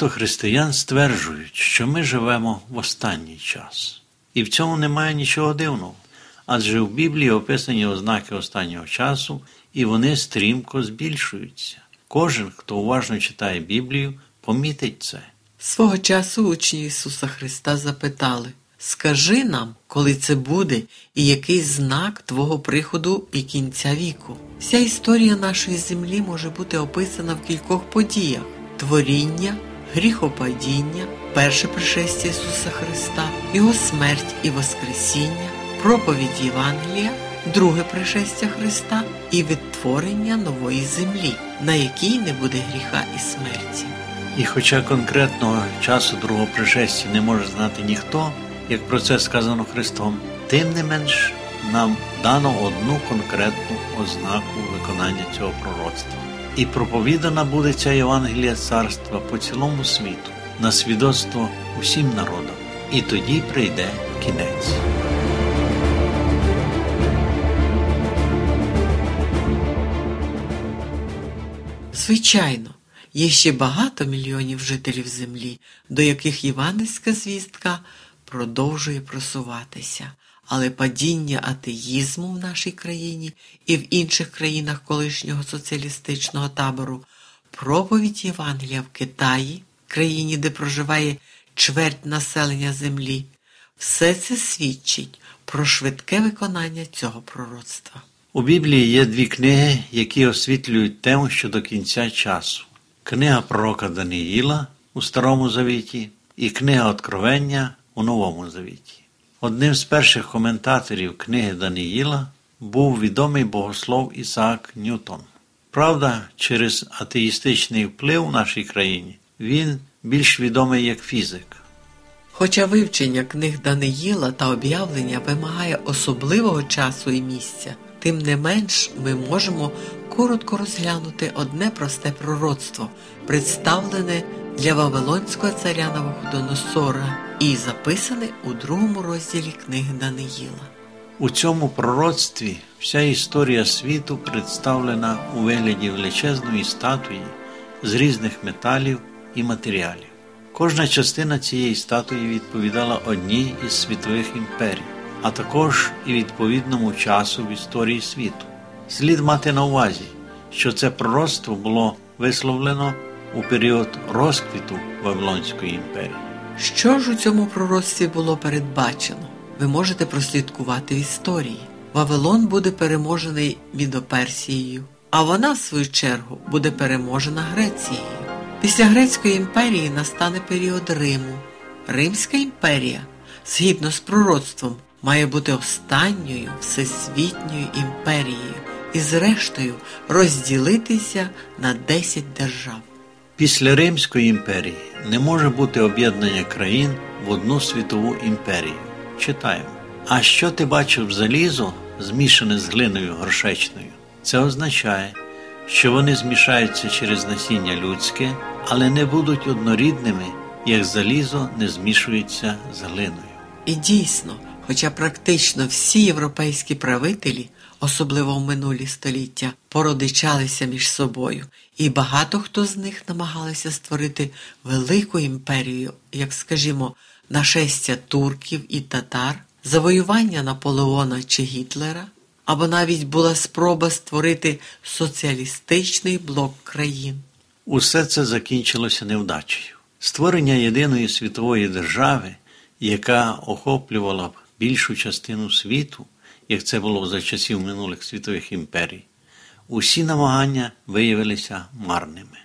Багато християн стверджують, що ми живемо в останній час. І в цьому немає нічого дивного, адже в Біблії описані ознаки останнього часу, і вони стрімко збільшуються. Кожен, хто уважно читає Біблію, помітить це. Свого часу учні Ісуса Христа запитали Скажи нам, коли це буде, і який знак Твого приходу і кінця віку. Вся історія нашої землі може бути описана в кількох подіях: творіння, гріхопадіння, перше пришестя Ісуса Христа, Його смерть і Воскресіння, проповідь Євангелія, друге пришестя Христа і відтворення нової землі, на якій не буде гріха і смерті. І хоча конкретного часу другого пришестя не може знати ніхто, як про це сказано Христом, тим не менш нам дано одну конкретну ознаку виконання цього пророцтва. І проповідана буде ця Євангелія царства по цілому світу, на свідоцтво усім народам, і тоді прийде кінець. Звичайно, є ще багато мільйонів жителів землі, до яких євангельська звістка продовжує просуватися, але падіння атеїзму в нашій країні і в інших країнах колишнього соціалістичного табору, проповідь Євангелія в Китаї, країні, де проживає чверть населення землі, все це свідчить про швидке виконання цього пророцтва. У Біблії є дві книги, які освітлюють тему щодо кінця часу: книга пророка Даниїла у Старому Завіті і книга Откровення у Новому Завіті. Одним з перших коментаторів книги Даниїла був відомий богослов Ісаак Ньютон. Правда, через атеїстичний вплив в нашій країні він більш відомий як фізик. Хоча вивчення книг Даниїла та об'явлення вимагає особливого часу і місця, тим не менш ми можемо коротко розглянути одне просте пророцтво, представлене для Вавилонського царя Навуходоносора і записане у другому розділі книги Даниїла. У цьому пророцтві вся історія світу представлена у вигляді величезної статуї з різних металів і матеріалів. Кожна частина цієї статуї відповідала одній із світових імперій, а також і відповідному часу в історії світу. Слід мати на увазі, що це пророцтво було висловлено у період розквіту Вавилонської імперії. Що ж у цьому пророцтві було передбачено? Ви можете прослідкувати в історії. Вавилон буде переможений Мідоперсією, а вона, в свою чергу, буде переможена Грецією. Після Грецької імперії настане період Риму. Римська імперія, згідно з пророцтвом, має бути останньою всесвітньою імперією і, зрештою, розділитися на 10 держав. Після Римської імперії не може бути об'єднання країн в одну світову імперію. Читаємо. А що ти бачив залізо, змішане з глиною горшечною? Це означає, що вони змішаються через насіння людське, але не будуть однорідними, як залізо не змішується з глиною. І дійсно, хоча практично всі європейські правителі, особливо в минулі століття, породичалися між собою, і багато хто з них намагалися створити велику імперію, як скажімо, нашестя турків і татар, завоювання Наполеона чи Гітлера, або навіть була спроба створити соціалістичний блок країн. Усе це закінчилося невдачею. Створення єдиної світової держави, яка охоплювала б більшу частину світу, як це було за часів минулих світових імперій, усі намагання виявилися марними.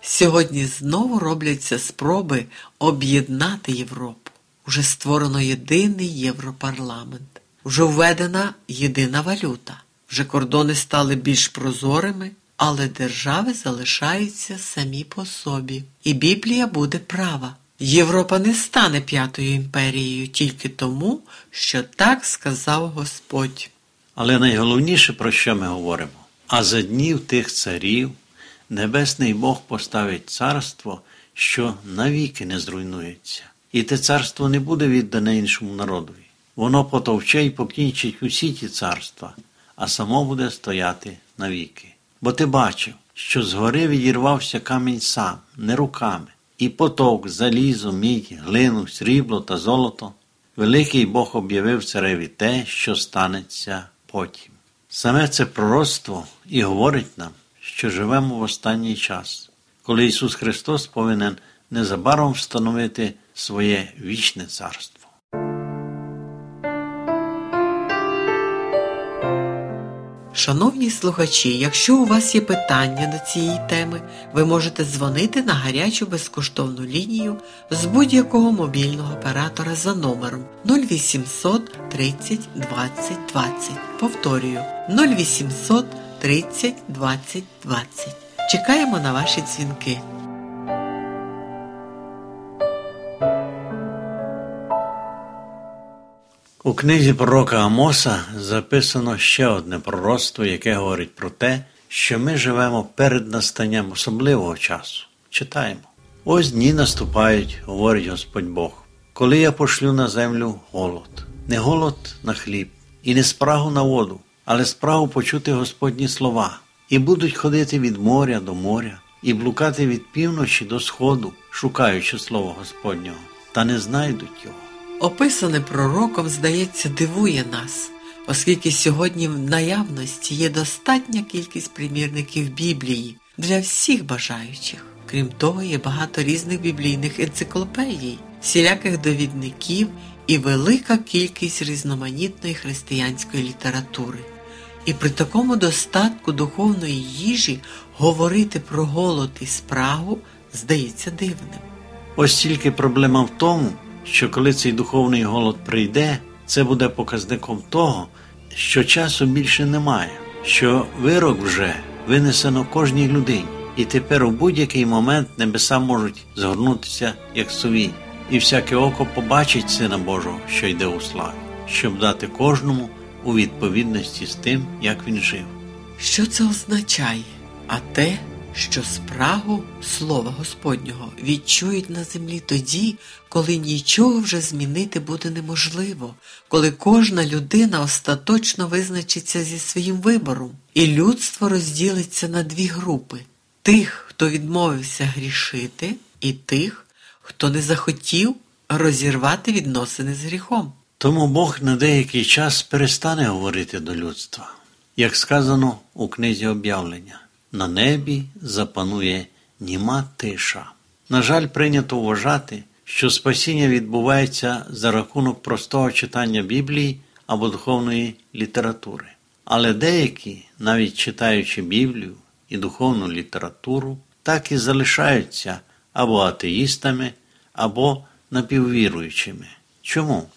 Сьогодні знову робляться спроби об'єднати Європу. Уже створено єдиний Європарламент, вже введена єдина валюта, вже кордони стали більш прозорими, але держави залишаються самі по собі. І Біблія буде права. Європа не стане п'ятою імперією тільки тому, що так сказав Господь. Але найголовніше, про що ми говоримо, а за днів тих царів Небесний Бог поставить царство, що навіки не зруйнується, і те царство не буде віддане іншому народові. Воно потовче і покінчить усі ті царства, а само буде стояти навіки. Бо ти бачив, що згори відірвався камінь сам, не руками, і потовк залізо, мідь, глину, срібло та золото. Великий Бог об'явив цареві те, що станеться потім. Саме це пророцтво і говорить нам, що живемо в останній час, коли Ісус Христос повинен незабаром встановити своє вічне царство. Шановні слухачі, якщо у вас є питання до цієї теми, ви можете дзвонити на гарячу безкоштовну лінію з будь-якого мобільного оператора за номером 0800 30 20 20. Повторюю 0800 30 20 20. Чекаємо на ваші дзвінки. У книзі пророка Амоса записано ще одне пророцтво, яке говорить про те, що ми живемо перед настанням особливого часу. Читаємо. Ось дні наступають, говорить Господь Бог, коли я пошлю на землю голод, не голод на хліб, і не спрагу на воду, але спрагу почути Господні слова, і будуть ходити від моря до моря, і блукати від півночі до сходу, шукаючи слово Господнього, та не знайдуть його. Описане пророком, здається, дивує нас, оскільки сьогодні в наявності є достатня кількість примірників Біблії для всіх бажаючих. Крім того, є багато різних біблійних енциклопедій, всіляких довідників і велика кількість різноманітної християнської літератури. І при такому достатку духовної їжі говорити про голод і спрагу здається дивним. Ось тільки проблема в тому, що коли цей духовний голод прийде, це буде показником того, що часу більше немає, що вирок вже винесено кожній людині, і тепер у будь-який момент небеса можуть згорнутися як сові, і всяке око побачить Сина Божого, що йде у славі, щоб дати кожному у відповідності з тим, як він жив. Що це означає? А те, що спрагу Слова Господнього відчують на землі тоді, коли нічого вже змінити буде неможливо, коли кожна людина остаточно визначиться зі своїм вибором, і людство розділиться на дві групи: тих, хто відмовився грішити, і тих, хто не захотів розірвати відносини з гріхом. Тому Бог на деякий час перестане говорити до людства, як сказано у книзі об'явлення на небі запанує німа тиша. На жаль, прийнято вважати, що спасіння відбувається за рахунок простого читання Біблії або духовної літератури. Але деякі, навіть читаючи Біблію і духовну літературу, так і залишаються або атеїстами, або напіввіруючими. Чому?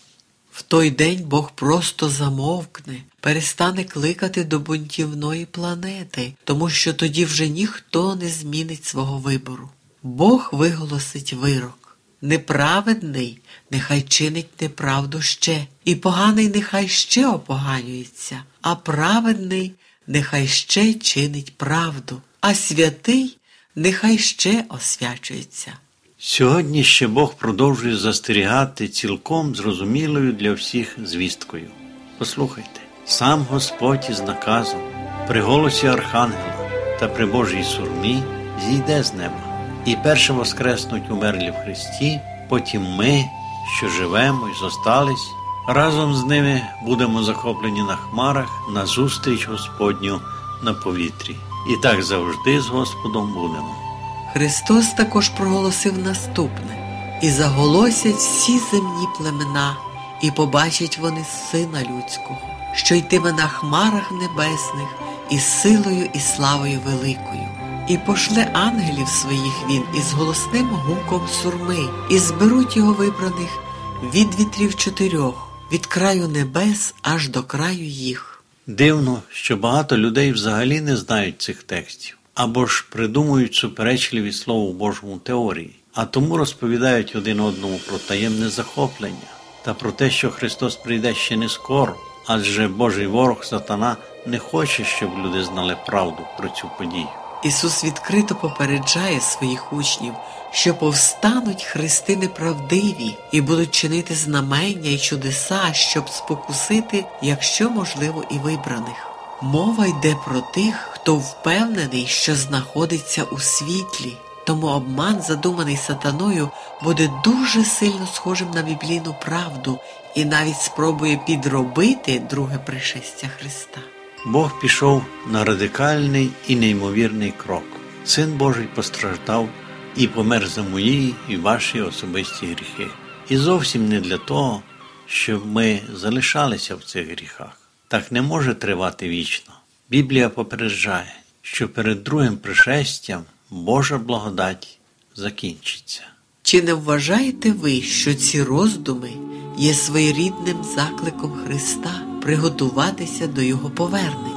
В той день Бог просто замовкне, перестане кликати до бунтівної планети, тому що тоді вже ніхто не змінить свого вибору. Бог виголосить вирок. Неправедний нехай чинить неправду ще, і поганий нехай ще опоганюється, а праведний нехай ще чинить правду, а святий нехай ще освячується. Сьогодні ще Бог продовжує застерігати цілком зрозумілою для всіх звісткою. Послухайте, сам Господь із наказом, при голосі Архангела та при Божій сурмі зійде з неба, і перше воскреснуть умерлі в Христі, потім ми, що живемо і зостались, разом з ними будемо захоплені на хмарах на зустріч Господню на повітрі. І так завжди з Господом будемо. Христос також проголосив наступне. І заголосять всі земні племена, і побачать вони сина людського, що йтиме на хмарах небесних, і силою, і славою великою, і пошле ангелів своїх він із голосним гуком сурми, і зберуть його вибраних від вітрів чотирьох, від краю небес аж до краю їх. Дивно, що багато людей взагалі не знають цих текстів або ж придумують суперечливі Слову Божому теорії. а тому розповідають один одному про таємне захоплення та про те, що Христос прийде ще не скоро, адже Божий ворог сатана не хоче, щоб люди знали правду про цю подію. Ісус відкрито попереджає своїх учнів, що повстануть христи неправдиві і будуть чинити знамення й чудеса, щоб спокусити, якщо можливо, і вибраних. Мова йде про тих, хто впевнений, що знаходиться у світлі, тому обман, задуманий сатаною, буде дуже сильно схожим на біблійну правду і навіть спробує підробити друге пришестя Христа. Бог пішов на радикальний і неймовірний крок. Син Божий постраждав і помер за мої і ваші особисті гріхи. І зовсім не для того, щоб ми залишалися в цих гріхах. Так не може тривати вічно. Біблія попереджає, що перед другим пришестям Божа благодать закінчиться. Чи не вважаєте ви, що ці роздуми є своєрідним закликом Христа приготуватися до Його повернення?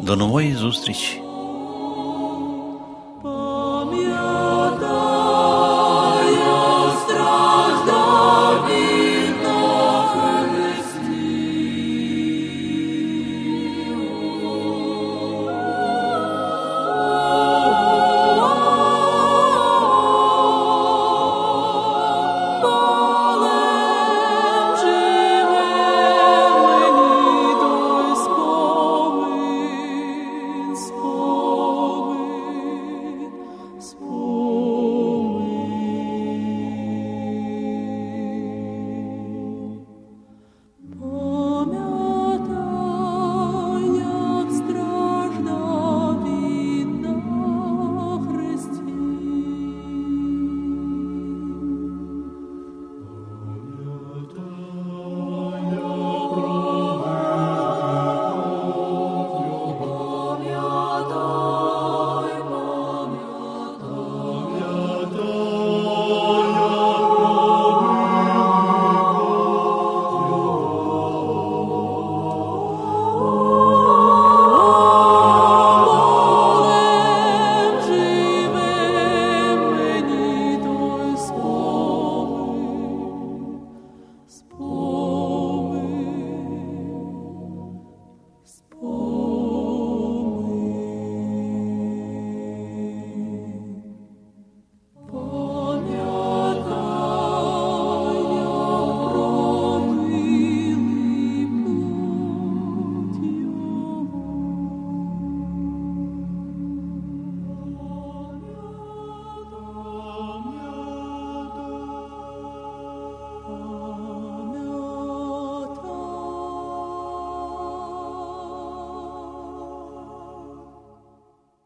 До нової зустрічі!